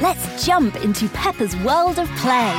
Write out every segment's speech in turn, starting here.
Let's jump into Peppa's world of play.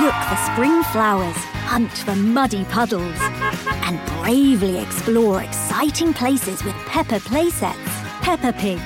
Look for spring flowers, hunt for muddy puddles, and bravely explore exciting places with Peppa playsets. Peppa Pig,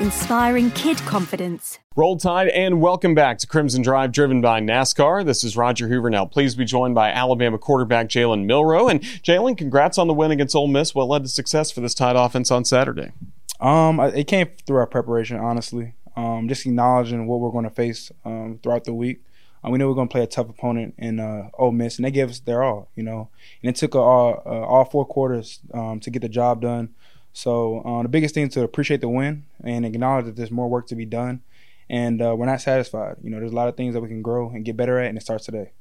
inspiring kid confidence. Roll Tide and welcome back to Crimson Drive driven by NASCAR. This is Roger Hoover now. Please be joined by Alabama quarterback Jalen Milroe. And Jalen, congrats on the win against Ole Miss. What led to success for this Tide offense on Saturday? Um, it came through our preparation, honestly um, just acknowledging what we're going to face um, throughout the week. Uh, we know we're going to play a tough opponent in uh, Ole Miss, and they gave us their all, you know. And it took all uh, all four quarters um, to get the job done. So uh, the biggest thing to appreciate the win and acknowledge that there's more work to be done, and uh, we're not satisfied. You know, there's a lot of things that we can grow and get better at, and it starts today.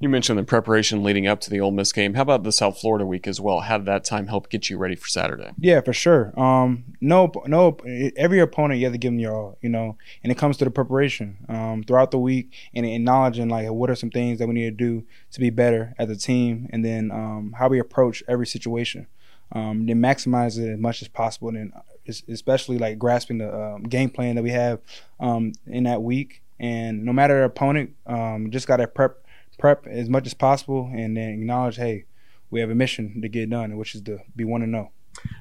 You mentioned the preparation leading up to the Ole Miss game. How about the South Florida week as well? How did that time help get you ready for Saturday? Yeah, for sure. Um, no, no. Every opponent you have to give them your all, you know. And it comes to the preparation um, throughout the week and acknowledging like what are some things that we need to do to be better as a team, and then um, how we approach every situation. Um, then maximize it as much as possible, and especially like grasping the um, game plan that we have um, in that week. And no matter the opponent, um, just got to prep prep as much as possible, and then acknowledge, hey, we have a mission to get done, which is to be one and know.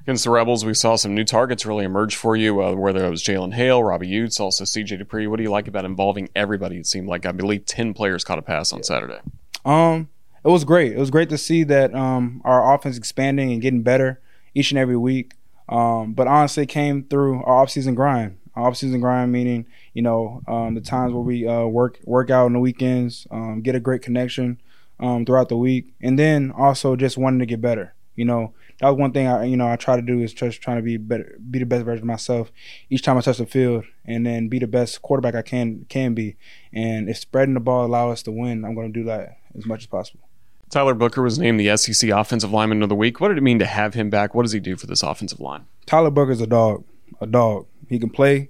Against the Rebels, we saw some new targets really emerge for you, uh, whether it was Jalen Hale, Robbie Ouzts, also CJ Dippre. What do you like about involving everybody? It seemed like I believe 10 players caught a pass on yeah. Saturday. Um, It was great. It was great to see that um, our offense expanding and getting better each and every week. Um, but honestly, it came through our offseason grind. Offseason grind meaning you know, um, the times where we uh, work work out on the weekends, um, get a great connection um, throughout the week, and then also just wanting to get better. You know, that was one thing I you know I try to do is just trying to be better, be the best version of myself each time I touch the field, and then be the best quarterback I can can be. And if spreading the ball allow us to win, I'm going to do that as much as possible. Tyler Booker was named the SEC Offensive Lineman of the Week. What did it mean to have him back? What does he do for this offensive line? Tyler Booker's a dog, a dog. He can play.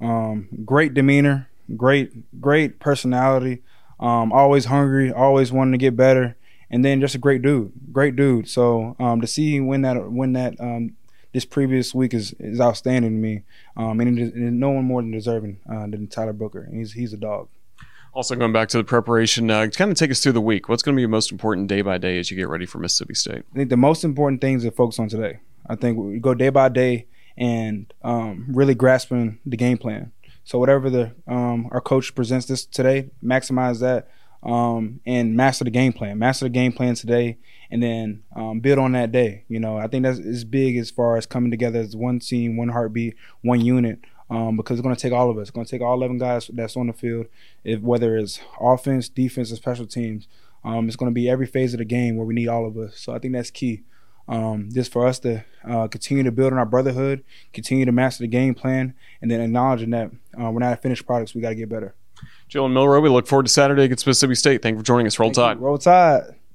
Um, great demeanor, great great personality. Um, always hungry, always wanting to get better, and then just a great dude, great dude. So um, to see win that win that um, this previous week is, is outstanding to me, um, and, it, and, no one more than deserving uh, than Tyler Booker. He's he's a dog. Also, going back to the preparation, uh, kind of take us through the week. What's going to be your most important day by day as you get ready for Mississippi State? I think the most important things to focus on today. I think we go day by day and um, really grasping the game plan. So whatever the um, our coach presents this today, maximize that um, and master the game plan. Master the game plan today, and then um, build on that day. You know, I think that's is big as far as coming together as one team, one heartbeat, one unit. Um, because it's going to take all of us. It's going to take all 11 guys that's on the field, if whether it's offense, defense, or special teams. Um, it's going to be every phase of the game where we need all of us. So I think that's key um, just for us to uh, continue to build on our brotherhood, continue to master the game plan, and then acknowledging that uh, we're not a finished products. We got to get better. Jalen Milroe, we look forward to Saturday against Mississippi State. Thank you for joining us. Roll Thank Tide. You. Roll Tide.